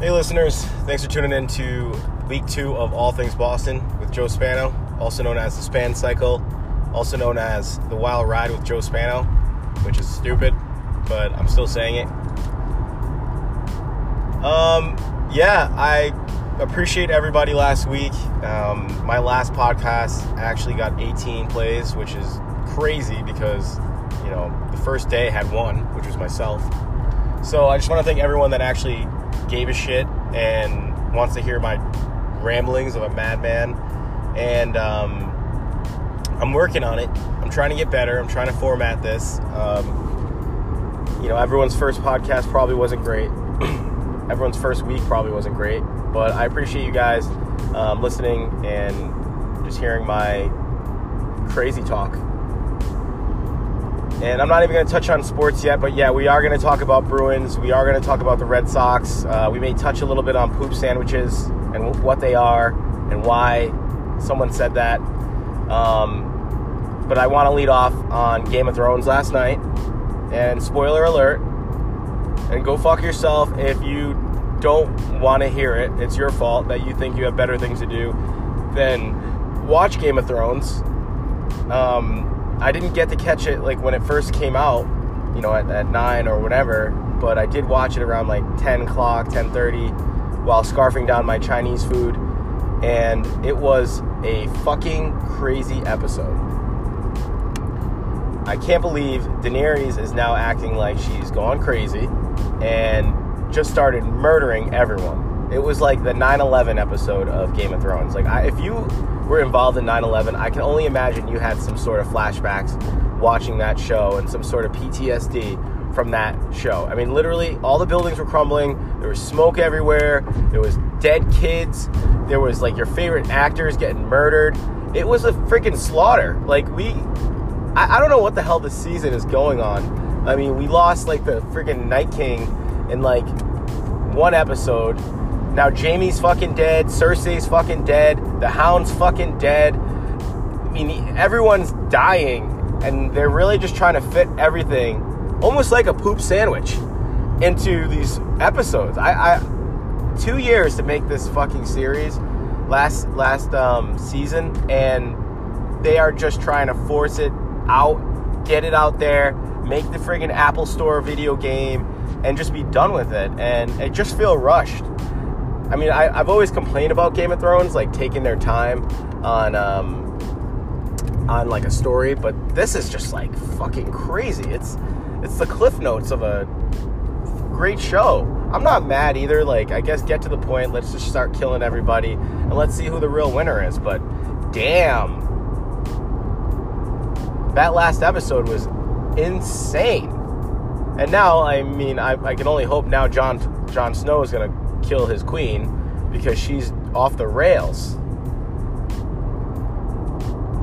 Hey, listeners. Thanks for tuning in to week two of All Things Boston with Joe Spano, also known as the Span Cycle, also known as the Wild Ride with Joe Spano, which is stupid, but I'm still saying it. Um, yeah, I appreciate everybody last week. Um, my last podcast actually got 18 plays, which is crazy because, you know, the first day had one, which was myself. So I just want to thank everyone that actually gave a shit and wants to hear my ramblings of a madman. And um, I'm working on it. I'm trying to get better. I'm trying to format this. Um, you know, everyone's first podcast probably wasn't great. everyone's first week probably wasn't great. But I appreciate you guys um, listening and just hearing my crazy talk. And I'm not even going to touch on sports yet, but yeah, we are going to talk about Bruins. We are going to talk about the Red Sox. Uh, we may touch a little bit on poop sandwiches and what they are and why someone said that. Um, but I want to lead off on Game of Thrones last night. And spoiler alert, and go fuck yourself if you don't want to hear it. It's your fault that you think you have better things to do than watch Game of Thrones. Um, I didn't get to catch it like when it first came out, you know, at, at nine or whatever. But I did watch it around like 10 o'clock, 10:30, while scarfing down my Chinese food, and it was a fucking crazy episode. I can't believe Daenerys is now acting like she's gone crazy and just started murdering everyone. It was like the 9/11 episode of Game of Thrones. Like, I, if you were involved in 9/11, I can only imagine you had some sort of flashbacks watching that show and some sort of PTSD from that show. I mean, literally, all the buildings were crumbling. There was smoke everywhere. There was dead kids. There was like your favorite actors getting murdered. It was a freaking slaughter. Like we, I, I don't know what the hell this season is going on. I mean, we lost like the freaking Night King in like one episode. Now Jaime's fucking dead. Cersei's fucking dead. The Hound's fucking dead. I mean, everyone's dying, and they're really just trying to fit everything, almost like a poop sandwich, into these episodes. I, I two years to make this fucking series, last last um, season, and they are just trying to force it out, get it out there, make the friggin' Apple Store video game, and just be done with it. And it just feel rushed. I mean, I, have always complained about Game of Thrones, like taking their time on um, on like a story, but this is just like fucking crazy. It's it's the cliff notes of a great show. I'm not mad either. Like, I guess get to the point. Let's just start killing everybody and let's see who the real winner is. But damn, that last episode was insane. And now, I mean, I, I can only hope now John Jon Snow is gonna kill his queen because she's off the rails.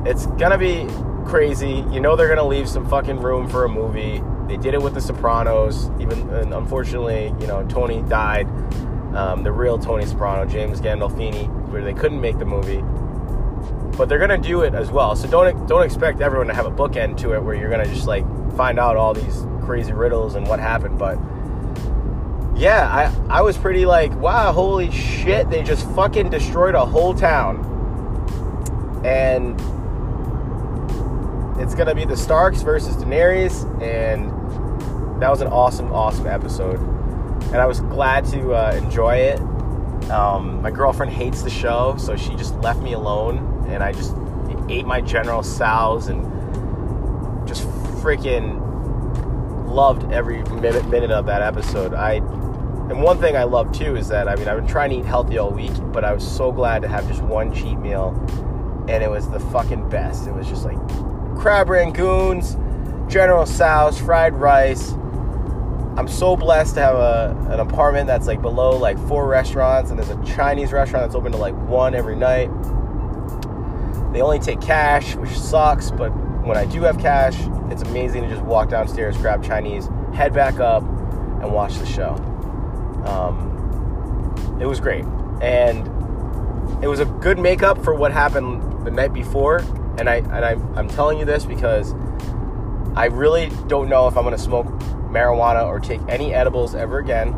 It's gonna be crazy. You know they're gonna leave some fucking room for a movie. They did it with The Sopranos. Even and unfortunately, you know Tony died. Um, the real Tony Soprano, James Gandolfini, where they couldn't make the movie. But they're gonna do it as well. So don't don't expect everyone to have a bookend to it where you're gonna just like find out all these crazy riddles and what happened. But yeah, I I was pretty like, wow, holy shit! They just fucking destroyed a whole town, and it's gonna be the Starks versus Daenerys, and that was an awesome, awesome episode, and I was glad to uh, enjoy it. Um, my girlfriend hates the show, so she just left me alone, and I just ate my General Tso's and just freaking loved every minute, minute of that episode. I and one thing I love too is that I mean I've been trying to eat healthy all week, but I was so glad to have just one cheat meal, and it was the fucking best. It was just like crab rangoons, General Tso's, fried rice. I'm so blessed to have a, an apartment that's like below like four restaurants, and there's a Chinese restaurant that's open to like one every night. They only take cash, which sucks, but when I do have cash, it's amazing to just walk downstairs, grab Chinese, head back up, and watch the show. Um, it was great, and it was a good makeup for what happened the night before. And I and I, I'm telling you this because I really don't know if I'm going to smoke marijuana or take any edibles ever again.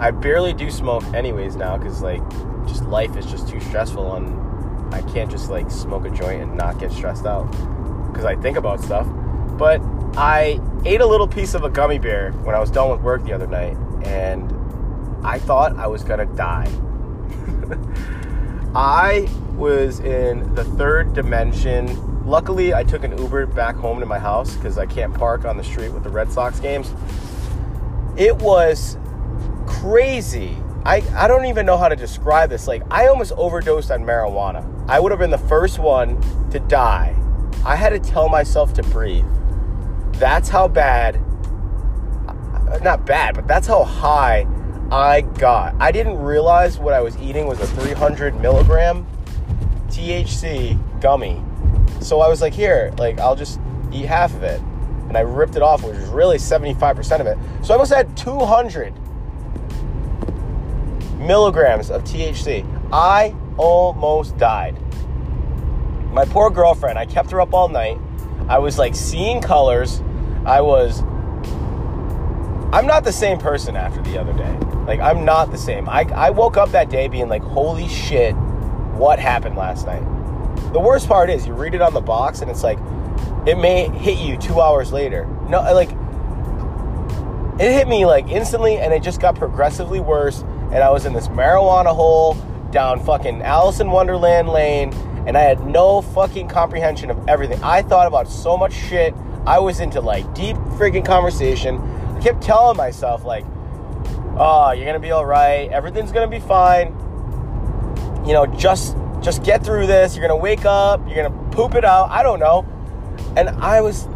I barely do smoke anyways now because like just life is just too stressful and I can't just like smoke a joint and not get stressed out because I think about stuff. But I ate a little piece of a gummy bear when I was done with work the other night and I thought I was gonna die. I was in the third dimension. Luckily, I took an Uber back home to my house because I can't park on the street with the Red Sox games. It was crazy. I, I don't even know how to describe this. Like, I almost overdosed on marijuana. I would have been the first one to die. I had to tell myself to breathe. That's how bad, not bad, but that's how high I got. I didn't realize what I was eating was a 300 milligram THC gummy. So I was like, here, like, I'll just eat half of it. And I ripped it off, which was really 75% of it. So I almost had 200 milligrams of THC. I almost died. My poor girlfriend, I kept her up all night. I was like seeing colors. I was. I'm not the same person after the other day. Like, I'm not the same. I, I woke up that day being like, holy shit, what happened last night? The worst part is you read it on the box and it's like, it may hit you two hours later. No, like, it hit me like instantly and it just got progressively worse and I was in this marijuana hole down fucking Alice in Wonderland lane, and I had no fucking comprehension of everything. I thought about so much shit. I was into like deep freaking conversation. I kept telling myself like, "Oh, you're gonna be all right. Everything's gonna be fine. You know, just just get through this. You're gonna wake up. You're gonna poop it out. I don't know." And I was,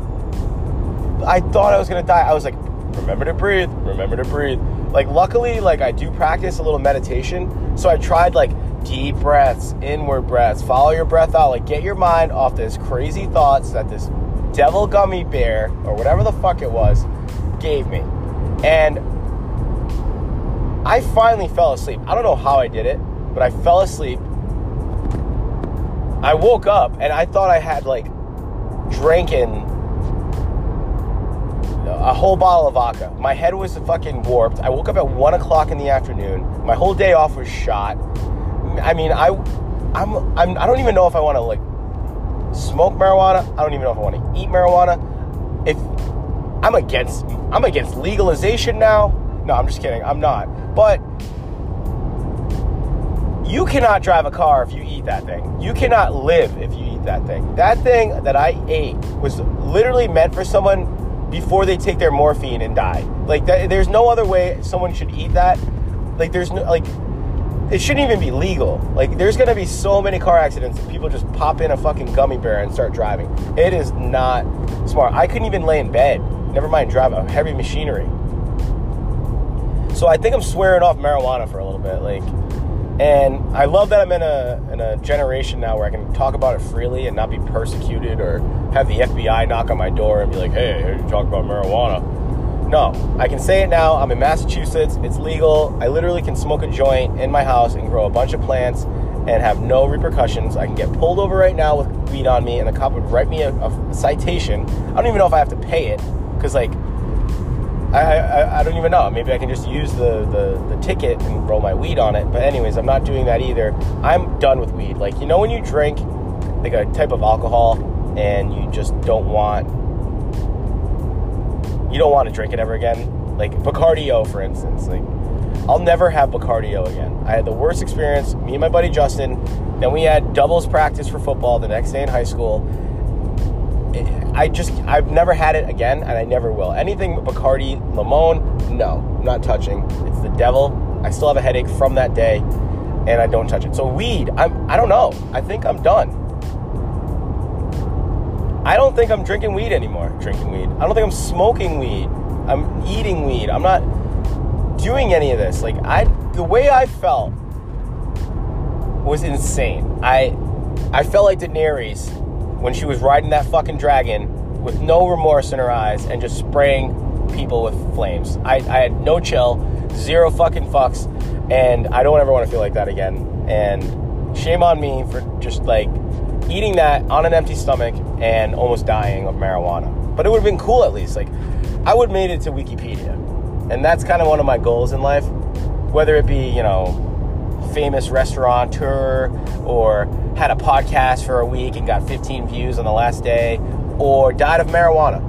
I thought I was gonna die. I was like, "Remember to breathe. Remember to breathe." like luckily like i do practice a little meditation so i tried like deep breaths inward breaths follow your breath out like get your mind off this crazy thoughts that this devil gummy bear or whatever the fuck it was gave me and i finally fell asleep i don't know how i did it but i fell asleep i woke up and i thought i had like drinking a whole bottle of vodka. My head was fucking warped. I woke up at one o'clock in the afternoon. My whole day off was shot. I mean, I, I'm, I'm, I don't even know if I want to like smoke marijuana. I don't even know if I want to eat marijuana. If I'm against, I'm against legalization now. No, I'm just kidding. I'm not. But you cannot drive a car if you eat that thing. You cannot live if you eat that thing. That thing that I ate was literally meant for someone before they take their morphine and die. Like that, there's no other way someone should eat that. Like there's no like it shouldn't even be legal. Like there's gonna be so many car accidents that people just pop in a fucking gummy bear and start driving. It is not smart. I couldn't even lay in bed. Never mind drive a heavy machinery. So I think I'm swearing off marijuana for a little bit. Like and I love that I'm in a in a generation now where I can talk about it freely and not be persecuted or have the FBI knock on my door and be like, "Hey, you talk about marijuana." No, I can say it now. I'm in Massachusetts. It's legal. I literally can smoke a joint in my house and grow a bunch of plants and have no repercussions. I can get pulled over right now with weed on me, and the cop would write me a, a citation. I don't even know if I have to pay it because like I, I, I, don't even know. Maybe I can just use the, the, the ticket and roll my weed on it. But anyways, I'm not doing that either. I'm done with weed. Like you know when you drink like a type of alcohol and you just don't want you don't want to drink it ever again. Like Bacardi-O, for instance. Like I'll never have Bacardi-O again. I had the worst experience. Me and my buddy Justin. Then we had doubles practice for football the next day in high school I just I've never had it again, and I never will. Anything Bacardi, Limon, no, not touching. It's the devil. I still have a headache from that day, and I don't touch it. So weed, I'm I don't know. I think I'm done. I don't think I'm drinking weed anymore. Drinking weed. I don't think I'm smoking weed. I'm eating weed. I'm not doing any of this. Like I, the way I felt was insane. I, I felt like Daenerys when she was riding that fucking dragon with no remorse in her eyes and just spraying people with flames. I, I had no chill, zero fucking fucks, and I don't ever want to feel like that again. And shame on me for just like eating that on an empty stomach and almost dying of marijuana. But it would have been cool at least. Like, I would have made it to Wikipedia. And that's kind of one of my goals in life. whether it be, you know, famous restaurateur or had a podcast for a week and got 15 views on the last day or died of marijuana.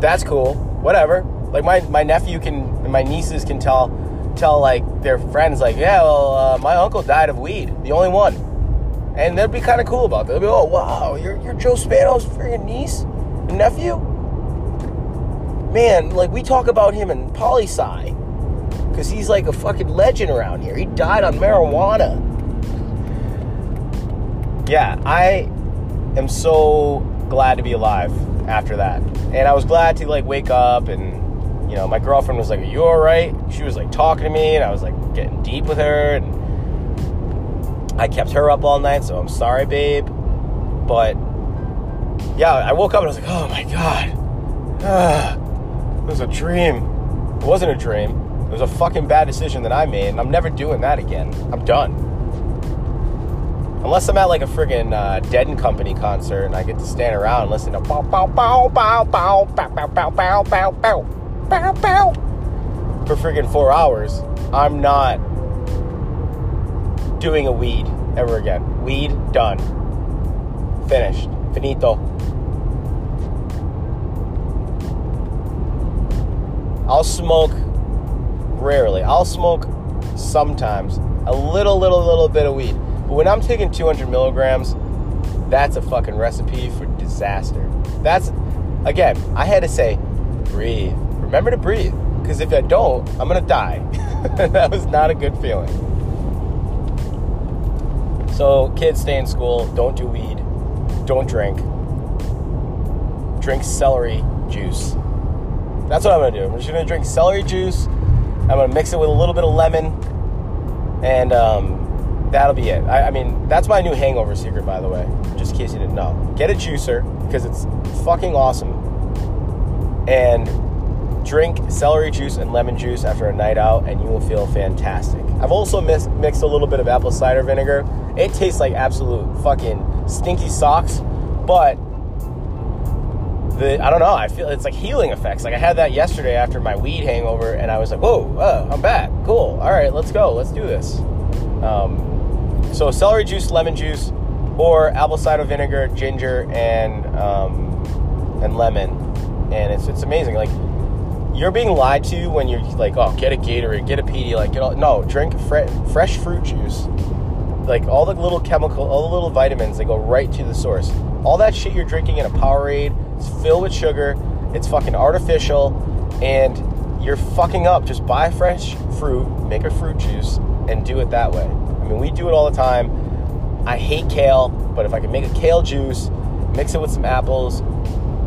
That's cool. Whatever. Like my, my nephew can my nieces can tell tell like their friends like, yeah, well, uh, my uncle died of weed, the only one, and they'd be kind of cool about that. They'd be, oh wow, you're you're Joe Spano's freaking niece and nephew. Man, like we talk about him in poli sci because he's like a fucking legend around here. He died on marijuana. Yeah, I am so glad to be alive after that. And I was glad to like wake up and you know, my girlfriend was like, Are you alright? She was like talking to me and I was like getting deep with her and I kept her up all night, so I'm sorry, babe. But yeah, I woke up and I was like, oh my god. Ah, it was a dream. It wasn't a dream. It was a fucking bad decision that I made, and I'm never doing that again. I'm done. Unless I'm at like a friggin' uh, Dead and Company concert and I get to stand around and listen to bow bow bow bow bow bow bow bow bow bow bow bow bow for friggin' four hours, I'm not doing a weed ever again. Weed done. Finished. Finito. I'll smoke rarely. I'll smoke sometimes a little, little, little bit of weed. But when I'm taking 200 milligrams, that's a fucking recipe for disaster. That's, again, I had to say, breathe. Remember to breathe. Because if I don't, I'm going to die. that was not a good feeling. So, kids stay in school, don't do weed, don't drink. Drink celery juice. That's what I'm gonna do. I'm just gonna drink celery juice. I'm gonna mix it with a little bit of lemon, and um, that'll be it. I, I, mean, that's my new hangover secret, by the way, just in case you didn't know. Get a juicer because it's fucking awesome, and drink celery juice and lemon juice after a night out, and you will feel fantastic. I've also mix, mixed a little bit of apple cider vinegar. It tastes like absolute fucking stinky socks, but the I don't know. I feel it's like healing effects. Like I had that yesterday after my weed hangover, and I was like, "Whoa, uh, I'm back. Cool. All right, let's go. Let's do this." Um, so celery juice, lemon juice, or apple cider vinegar, ginger, and um, and lemon, and it's it's amazing. Like you're being lied to when you're like, "Oh, get a Gatorade, get a Pedialyte, get all." No, drink fre- fresh fruit juice. Like all the little chemical, all the little vitamins, they go right to the source. All that shit you're drinking in a Powerade it's filled with sugar. It's fucking artificial, and you're fucking up. Just buy fresh fruit, make a fruit juice, and do it that way. I mean, we do it all the time. I hate kale, but if I can make a kale juice, mix it with some apples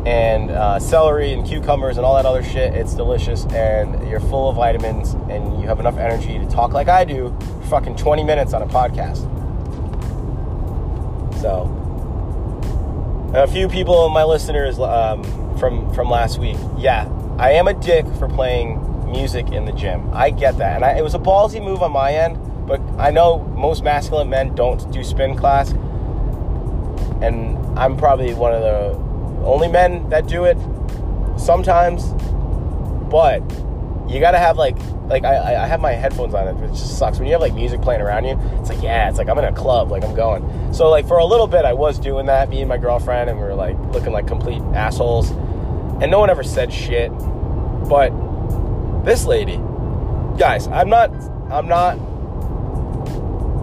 and uh, celery and cucumbers and all that other shit, it's delicious, and you're full of vitamins, and you have enough energy to talk like I do for fucking 20 minutes on a podcast. So, a few people, my listeners um, from from last week, yeah, I am a dick for playing music in the gym. I get that, and I, it was a ballsy move on my end. But I know most masculine men don't do spin class, and I'm probably one of the only men that do it sometimes. But you gotta have like like I, I have my headphones on it which just sucks. When you have like music playing around you it's like yeah it's like i'm in a club like i'm going. So like for a little bit i was doing that me and my girlfriend and we were like looking like complete assholes. And no one ever said shit. But this lady guys i'm not i'm not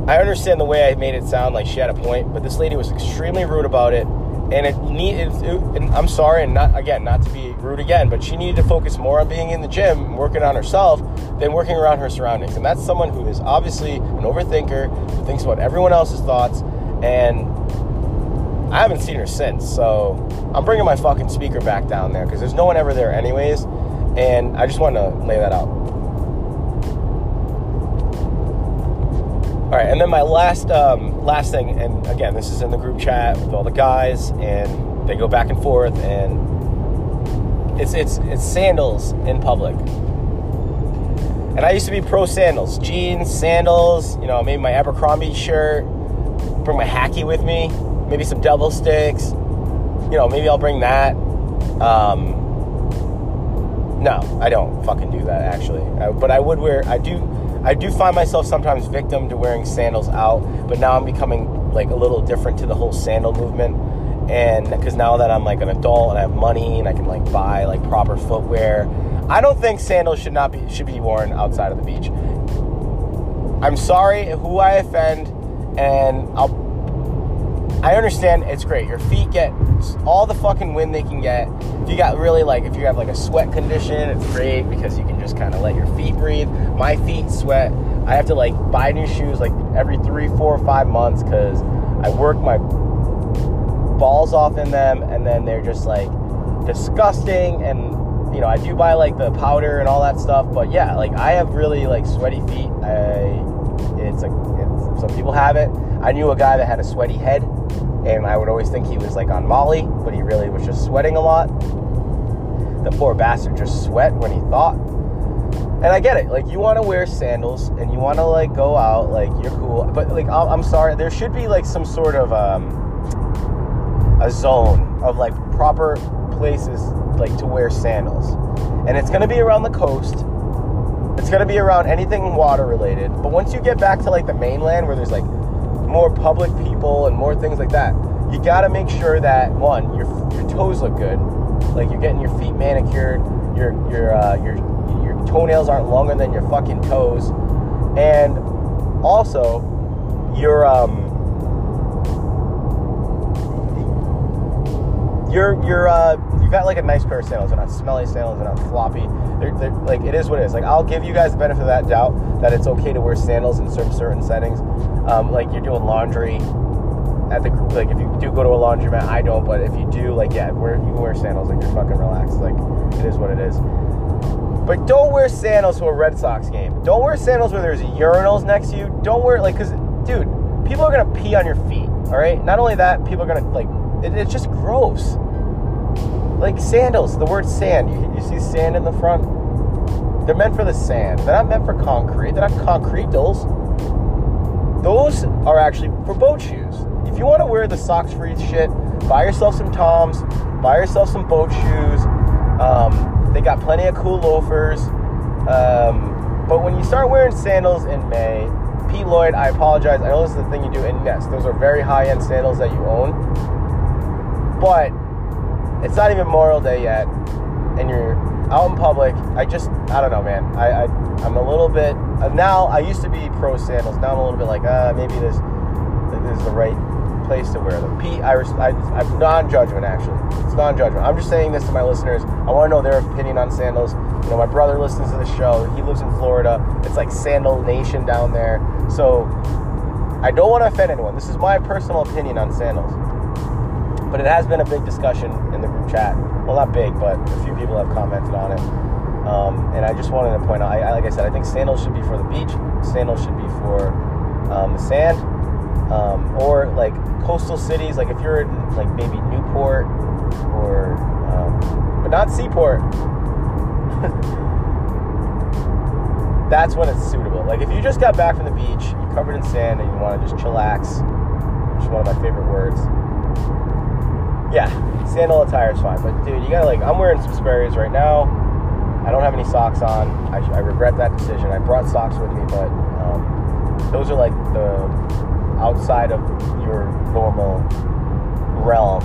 i understand the way i made it sound like she had a point but this lady was extremely rude about it and it need it, it, and I'm sorry, and not again, not to be rude again, but she needed to focus more on being in the gym, working on herself, than working around her surroundings. And that's someone who is obviously an overthinker, who thinks about everyone else's thoughts, and I haven't seen her since. So I'm bringing my fucking speaker back down there because there's no one ever there, anyways. And I just want to lay that out. All right, and then my last um, last thing, and again, this is in the group chat with all the guys, and they go back and forth, and it's it's it's sandals in public. And I used to be pro sandals, jeans, sandals, you know, maybe my Abercrombie shirt, bring my hacky with me, maybe some double sticks, you know, maybe I'll bring that. Um, No, I don't fucking do that actually. I, but I would wear. I do. I do find myself sometimes victim to wearing sandals out. But now I'm becoming like a little different to the whole sandal movement. And because now that I'm like an adult and I have money and I can like buy like proper footwear, I don't think sandals should not be should be worn outside of the beach. I'm sorry who I offend, and I'll. I understand it's great. Your feet get all the fucking wind they can get. If you got really like, if you have like a sweat condition, it's great because you can just kind of let your feet breathe. My feet sweat. I have to like buy new shoes like every three, four, five months because I work my balls off in them and then they're just like disgusting and you know, I do buy like the powder and all that stuff, but yeah, like I have really like sweaty feet. I, it's like some people have it. I knew a guy that had a sweaty head, and I would always think he was like on Molly, but he really was just sweating a lot. The poor bastard just sweat when he thought. And I get it. Like you want to wear sandals and you want to like go out, like you're cool. But like I'm sorry, there should be like some sort of um, a zone of like proper places like to wear sandals. And it's to be around the coast. It's to be around anything water related. But once you get back to like the mainland where there's like more public people and more things like that, you got to make sure that one, your your toes look good. Like you're getting your feet manicured, your your uh, your your toenails aren't longer than your fucking toes. And also your um you're you're uh, you got like a nice pair of sandals. They're not smelly sandals. They're not floppy. They're, they're, like it is what it is. Like I'll give you guys the benefit of that doubt that it's okay to wear sandals in certain certain settings. Um, like you're doing laundry at the like if you do go to a laundromat, I don't. But if you do, like yeah, you can wear sandals. Like you're fucking relaxed. Like it is what it is. But don't wear sandals to a Red Sox game. Don't wear sandals where there's urinals next to you. Don't wear like because dude, people are gonna pee on your feet. All right. Not only that, people are gonna like it, it's just gross like sandals, the word sand. You, you see sand in the front? They're meant for the sand. They're not meant for concrete. They're not concrete those. Those are actually for boat shoes. If you want to wear the socks free shit, buy yourself some Toms, buy yourself some boat shoes. Um, they got plenty of cool loafers. Um, but when you start wearing sandals in May, Pete Lloyd, I apologize. I know this is the thing you do, in Nest. those are very high end sandals that you own. But it's not even Memorial Day yet, and you're out in public. I just, I don't know, man. I, I I'm a little bit uh, now. I used to be pro sandals. Now I'm a little bit like, uh, maybe this this is the right place to wear them. Pete, I, I I'm non-judgment actually. It's non-judgment. I'm just saying this to my listeners. I want to know their opinion on sandals. You know, my brother listens to the show. He lives in Florida. It's like Sandal Nation down there. So I don't want to offend anyone. This is my personal opinion on sandals. But it has been a big discussion in the group chat. Well, not big, but a few people have commented on it. Um, and I just wanted to point out, I, I, like I said, I think sandals should be for the beach. Sandals should be for um, the sand, um, or like coastal cities. Like if you're in like maybe Newport or, um, but not Seaport. that's when it's suitable. Like if you just got back from the beach, you're covered in sand, and you want to just chillax, which is one of my favorite words yeah, sandal attire is fine. But dude, you gotta like, I'm wearing some Sperry's right now. I don't have any socks on. I, I regret that decision. I brought socks with me, but um, those are like the outside of your normal realm.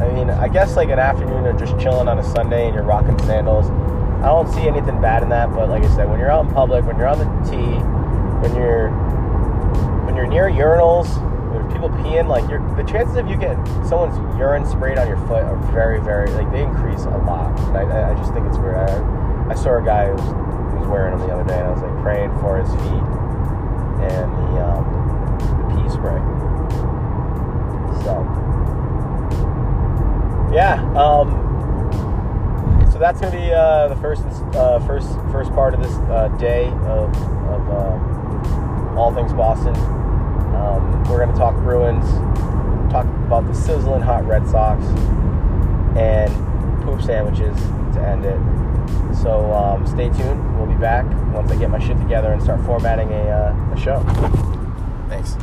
I mean, I guess like an afternoon of just chilling on a Sunday and you're rocking sandals. I don't see anything bad in that, but like I said, when you're out in public, when you're on the T, when you're when you're near urinals, people peeing, like you're, the chances of you getting someone's urine sprayed on your foot are very, very like they increase a lot. And I, I just think it's weird. I, I saw a guy who was, who was wearing them the other day, and I was like praying for his feet and the, um, the pee spray. So yeah, um, so that's gonna be uh, the first uh, first first part of this uh, day of, of um, all things Boston. Um, we're going to talk Bruins, talk about the sizzling hot Red Sox, and poop sandwiches to end it. So um, stay tuned. We'll be back once I get my shit together and start formatting a, uh, a show. Thanks.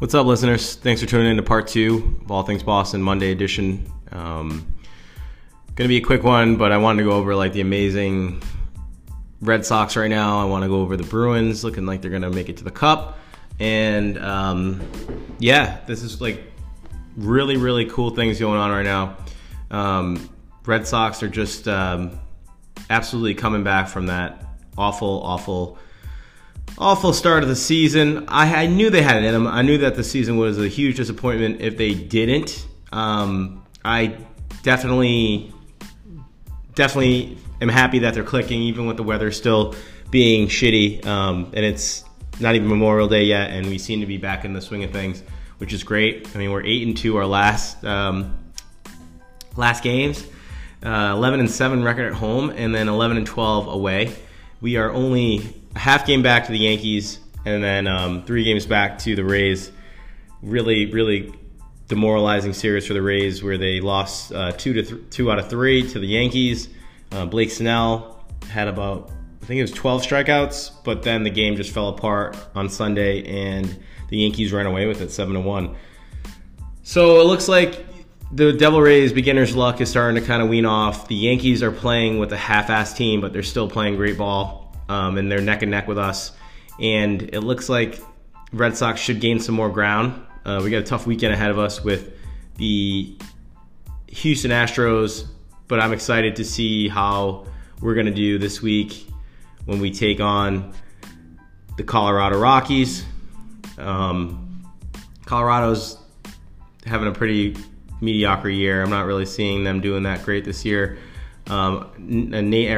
What's up, listeners? Thanks for tuning in to part two of All Things Boston Monday edition. Um, gonna be a quick one, but I wanted to go over like the amazing Red Sox right now. I want to go over the Bruins, looking like they're gonna make it to the Cup, and um, yeah, this is like really, really cool things going on right now. Um, Red Sox are just um, absolutely coming back from that awful, awful awful start of the season. I, I, knew they had it in them. I knew that the season was a huge disappointment if they didn't. Um, I definitely, definitely am happy that they're clicking, even with the weather still being shitty. Um, and it's not even Memorial Day yet, and we seem to be back in the swing of things, which is great. I mean, we're eight and two our last um, last games, uh, 11 and seven record at home, and then 11 and 12 away. We are only a half game back to the Yankees, and then um, three games back to the Rays. Really, really demoralizing series for the Rays, where they lost uh, two to th- two out of three to the Yankees. Uh, Blake Snell had about I think it was 12 strikeouts, but then the game just fell apart on Sunday, and the Yankees ran away with it, seven to one. So it looks like the Devil Rays beginner's luck is starting to kind of wean off. The Yankees are playing with a half-ass team, but they're still playing great ball um, and they're neck and neck with us. And it looks like Red Sox should gain some more ground. Uh, we got a tough weekend ahead of us with the Houston Astros, but I'm excited to see how we're going to do this week when we take on the Colorado Rockies. Um, Colorado's having a pretty mediocre year. I'm not really seeing them doing that great this year. Um, Nate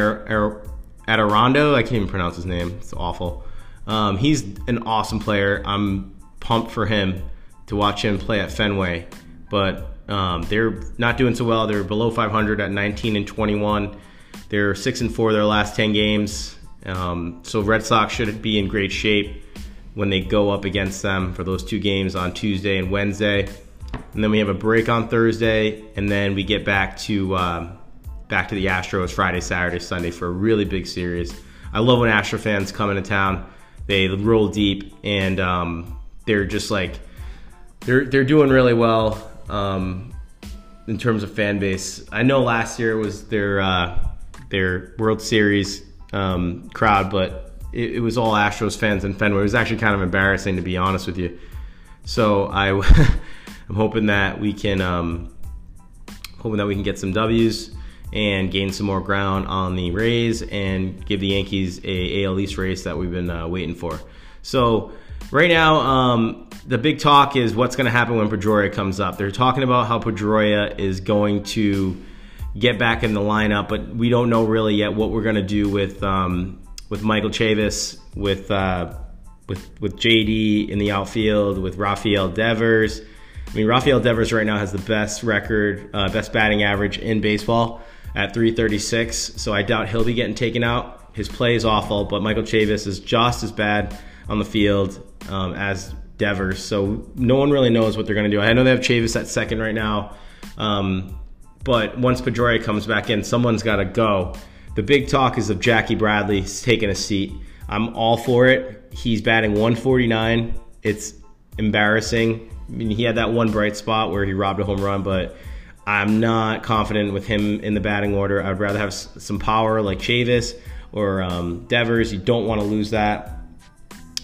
Adorondo. I can't even pronounce his name. It's awful. Um, he's an awesome player. I'm pumped for him to watch him play at Fenway. But um, they're not doing so well. They're below 500 at 19 and 21. They're six and four their last 10 games. Um, so Red Sox should be in great shape when they go up against them for those two games on Tuesday and Wednesday. And then we have a break on Thursday, and then we get back to um, back to the Astros Friday, Saturday, Sunday for a really big series. I love when Astro fans come into town. They roll deep and um, they're just like they're they're doing really well um, in terms of fan base. I know last year was their uh, their World Series um, crowd, but it, it, was all Astros fans in Fenway. It was actually kind of embarrassing to be honest with you. So I I'm hoping that we can um, hoping that we can get some W's and gain some more ground on the Rays and give the Yankees a AL East race that we've been uh, waiting for. So right now, um, the big talk is what's going to happen when Pedroia comes up. They're talking about how Pedroia is going to get back in the lineup, but we don't know really yet what we're going to do with um, with Michael Chavis, with uh, with with JD in the outfield, with Rafael Devers. I mean, Rafael Devers right now has the best record, uh, best batting average in baseball at 336. So I doubt he'll be getting taken out. His play is awful, but Michael Chavis is just as bad on the field um, as Devers. So no one really knows what they're going to do. I know they have Chavis at second right now. Um, but once Pedroia comes back in, someone's got to go. The big talk is of Jackie Bradley taking a seat. I'm all for it. He's batting 149. It's embarrassing. I mean, he had that one bright spot where he robbed a home run, but I'm not confident with him in the batting order. I'd rather have some power like Chavis or um, Devers. You don't want to lose that.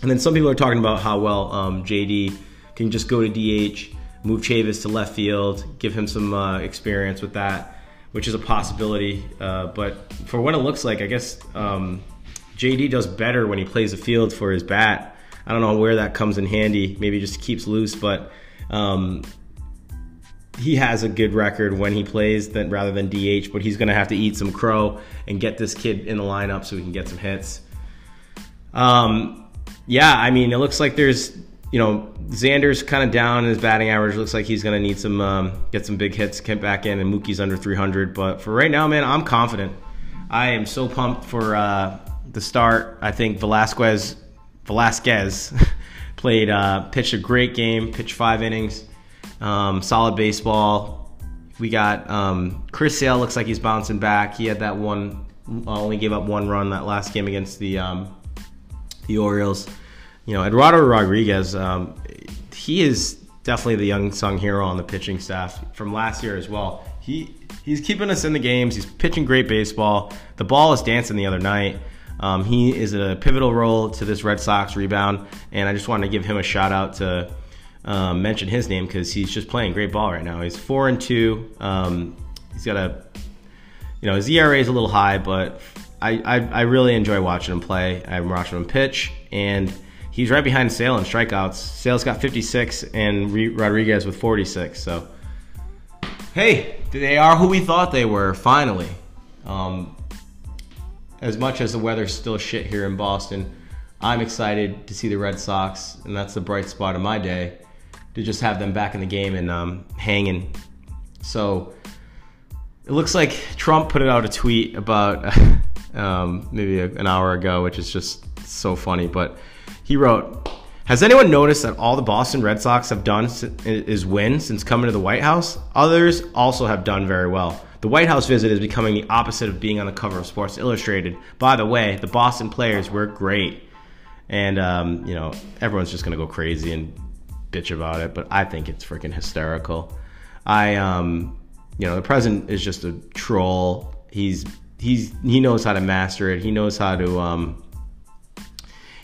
And then some people are talking about how well um, JD can just go to DH, move Chavis to left field, give him some uh, experience with that, which is a possibility. Uh, but for what it looks like, I guess um, JD does better when he plays the field for his bat. I don't know where that comes in handy. Maybe just keeps loose, but um, he has a good record when he plays rather than DH, but he's going to have to eat some crow and get this kid in the lineup so we can get some hits. Um, yeah, I mean, it looks like there's, you know, Xander's kind of down in his batting average. Looks like he's going to need some um, get some big hits, get back in, and Mookie's under 300. But for right now, man, I'm confident. I am so pumped for uh, the start. I think Velazquez Velazquez played uh, pitched a great game, pitched five innings um, solid baseball. We got um, Chris Sale looks like he's bouncing back. He had that one, uh, only gave up one run that last game against the um, the Orioles. You know, Eduardo Rodriguez, um, he is definitely the young sung hero on the pitching staff from last year as well. He he's keeping us in the games. He's pitching great baseball. The ball is dancing the other night. Um, he is a pivotal role to this Red Sox rebound, and I just wanted to give him a shout out to um, mention his name because he's just playing great ball right now. He's four and two. Um, he's got a, you know, his ERA is a little high, but I, I, I really enjoy watching him play. I'm watching him pitch, and he's right behind Sale in strikeouts. Sale's got 56, and Rodriguez with 46. So, hey, they are who we thought they were. Finally. Um, as much as the weather's still shit here in Boston, I'm excited to see the Red Sox, and that's the bright spot of my day, to just have them back in the game and um, hanging. So it looks like Trump put out a tweet about um, maybe a, an hour ago, which is just so funny. But he wrote, "Has anyone noticed that all the Boston Red Sox have done is win since coming to the White House? Others also have done very well." The White House visit is becoming the opposite of being on the cover of Sports Illustrated. By the way, the Boston players were great. And, um, you know, everyone's just going to go crazy and bitch about it, but I think it's freaking hysterical. I, um, you know, the president is just a troll. He's, he's, he knows how to master it. He knows how to, um,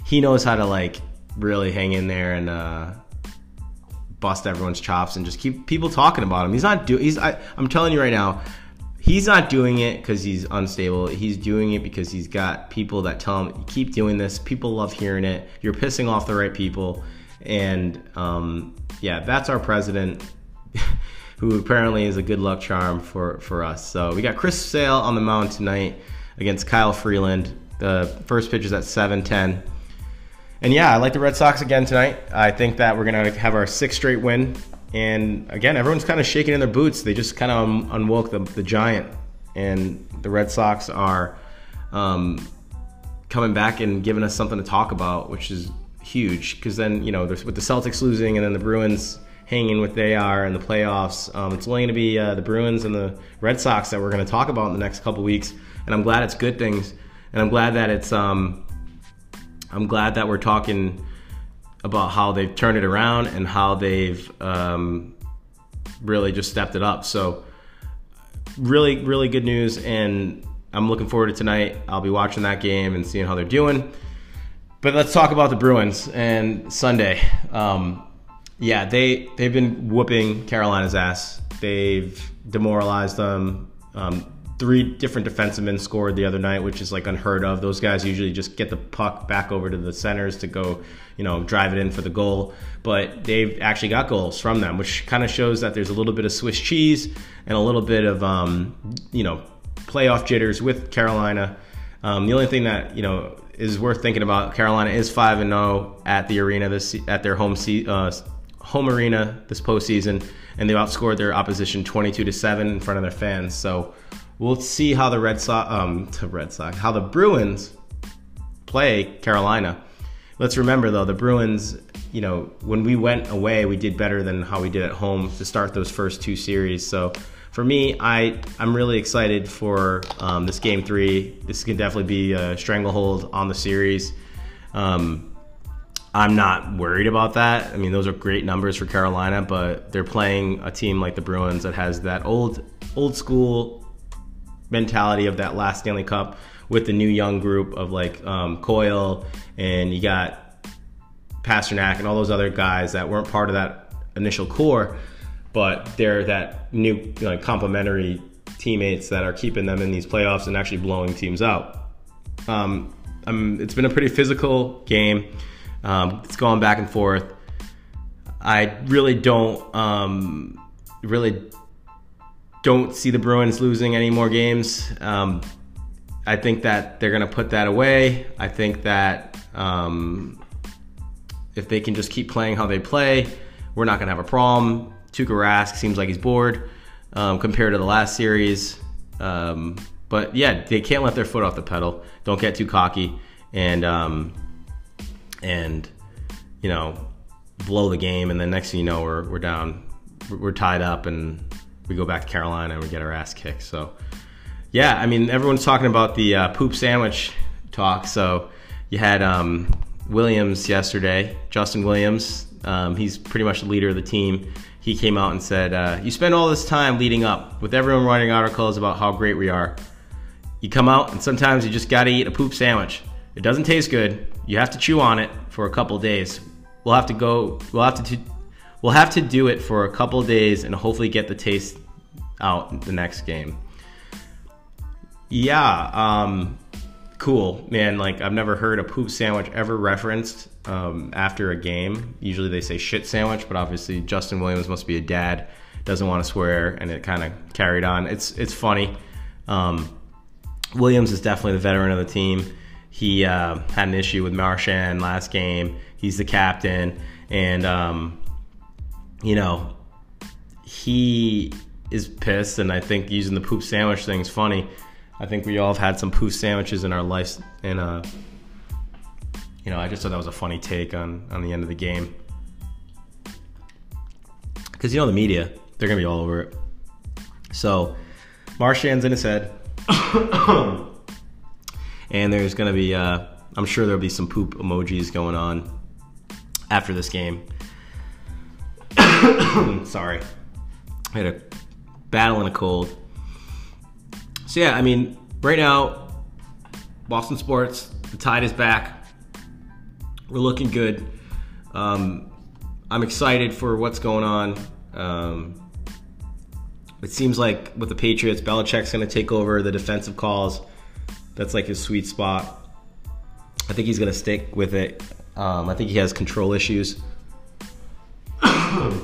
he knows how to, like, really hang in there and, uh, bust everyone's chops and just keep people talking about him. He's not doing. He's. I, I'm telling you right now, he's not doing it because he's unstable. He's doing it because he's got people that tell him, keep doing this. People love hearing it. You're pissing off the right people. And um, yeah, that's our president, who apparently is a good luck charm for, for us. So we got Chris Sale on the mound tonight against Kyle Freeland. The first pitch is at 7:10. And yeah, I like the Red Sox again tonight. I think that we're gonna have our sixth straight win and again, everyone's kind of shaking in their boots. They just kind of un- unwoke the, the giant. And the Red Sox are um, coming back and giving us something to talk about, which is huge. Because then, you know, with the Celtics losing and then the Bruins hanging with they are in the playoffs, um, it's only going to be uh, the Bruins and the Red Sox that we're going to talk about in the next couple weeks. And I'm glad it's good things. And I'm glad that it's, um, I'm glad that we're talking about how they've turned it around and how they've um, really just stepped it up. So, really, really good news. And I'm looking forward to tonight. I'll be watching that game and seeing how they're doing. But let's talk about the Bruins and Sunday. Um, yeah, they they've been whooping Carolina's ass. They've demoralized them. Um, three different defensemen scored the other night, which is like unheard of. Those guys usually just get the puck back over to the centers to go, you know, drive it in for the goal. But they've actually got goals from them, which kind of shows that there's a little bit of Swiss cheese and a little bit of, um, you know, playoff jitters with Carolina. Um, the only thing that you know is worth thinking about, Carolina is five and zero at the arena this at their home se- uh, home arena this postseason, and they outscored their opposition 22 to seven in front of their fans. So we'll see how the Red Sox, um, the Red Sox, how the Bruins play Carolina. Let's remember though, the Bruins, you know, when we went away, we did better than how we did at home to start those first two series. So for me, I I'm really excited for um, this game three. This can definitely be a stranglehold on the series. Um, I'm not worried about that. I mean, those are great numbers for Carolina, but they're playing a team like the Bruins that has that old old school mentality of that last Stanley Cup with the new young group of like um, Coyle and you got Pastrnak and all those other guys that weren't part of that initial core, but they're that new know, complementary teammates that are keeping them in these playoffs and actually blowing teams out. Um, it's been a pretty physical game. Um, it's going back and forth. I really don't um, really don't see the Bruins losing any more games. Um, I think that they're going to put that away. I think that um, if they can just keep playing how they play, we're not going to have a problem. Tuukka Rask seems like he's bored um, compared to the last series. Um, but yeah, they can't let their foot off the pedal. Don't get too cocky and um, and you know blow the game. And then next thing you know, we're we're down, we're tied up, and we go back to Carolina and we get our ass kicked. So, yeah, I mean, everyone's talking about the uh, poop sandwich talk. So, you had um, Williams yesterday, Justin Williams, Um, he's pretty much the leader of the team. He came out and said, uh, "You spend all this time leading up with everyone writing articles about how great we are. You come out and sometimes you just got to eat a poop sandwich. It doesn't taste good. You have to chew on it for a couple days. We'll have to go. We'll have to. We'll have to do it for a couple days and hopefully get the taste out the next game." Yeah. Um, cool, man. Like I've never heard a poop sandwich ever referenced um, after a game. Usually they say shit sandwich, but obviously Justin Williams must be a dad, doesn't want to swear, and it kind of carried on. It's it's funny. Um, Williams is definitely the veteran of the team. He uh, had an issue with Marchand last game. He's the captain, and um, you know he is pissed. And I think using the poop sandwich thing is funny I think we all have had some poo sandwiches in our lives, and uh, you know, I just thought that was a funny take on on the end of the game because you know the media, they're gonna be all over it. So Marchand's in his head, and there's gonna be, uh, I'm sure there'll be some poop emojis going on after this game. Sorry, I had a battle and a cold. So yeah, I mean, right now, Boston sports, the tide is back. We're looking good. Um, I'm excited for what's going on. Um, it seems like with the Patriots, Belichick's going to take over the defensive calls. That's like his sweet spot. I think he's going to stick with it. Um, I think he has control issues. I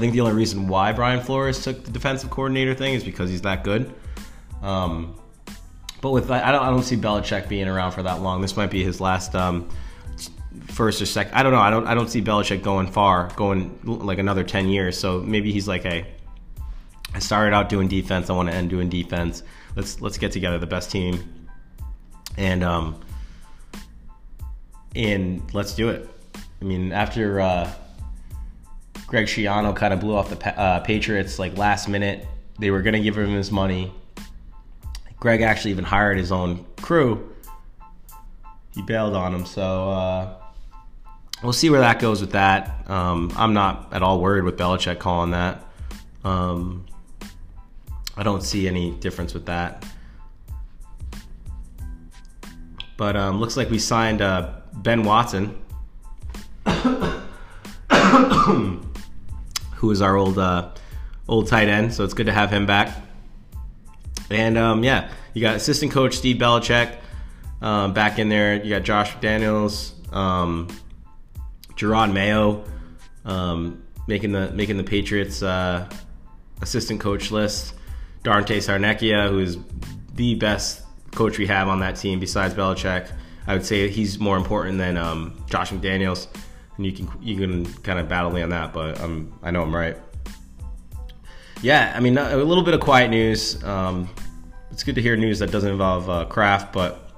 think the only reason why Brian Flores took the defensive coordinator thing is because he's that good. Um, but with I don't I don't see Belichick being around for that long. This might be his last um, first or second. I don't know. I don't I don't see Belichick going far, going like another ten years. So maybe he's like, hey, I started out doing defense. I want to end doing defense. Let's let's get together the best team, and um, and let's do it. I mean, after uh, Greg Schiano kind of blew off the uh, Patriots like last minute, they were to give him his money Greg actually even hired his own crew. He bailed on him, so uh, we'll see where that goes with that. Um, I'm not at all worried with Belichick calling that. Um, I don't see any difference with that. But um, looks like we signed uh, Ben Watson, who is our old uh, old tight end. So it's good to have him back. And um, yeah, you got assistant coach Steve Belichick um, back in there. You got Josh Daniels, um, Jerod Mayo um, making the making the Patriots uh, assistant coach list. Dante Scarnecchia, who is the best coach we have on that team besides Belichick. I would say he's more important than um, Josh McDaniels, and you can you can kind of battle me on that, but um, I know I'm right yeah, I mean, a little bit of quiet news. Um, it's good to hear news that doesn't involve uh, Kraft, but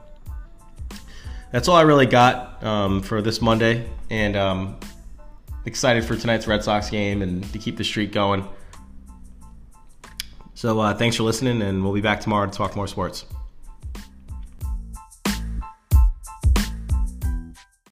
that's all I really got um, for this Monday. And um, excited for tonight's Red Sox game and to keep the streak going. So uh, thanks for listening, and we'll be back tomorrow to talk more sports.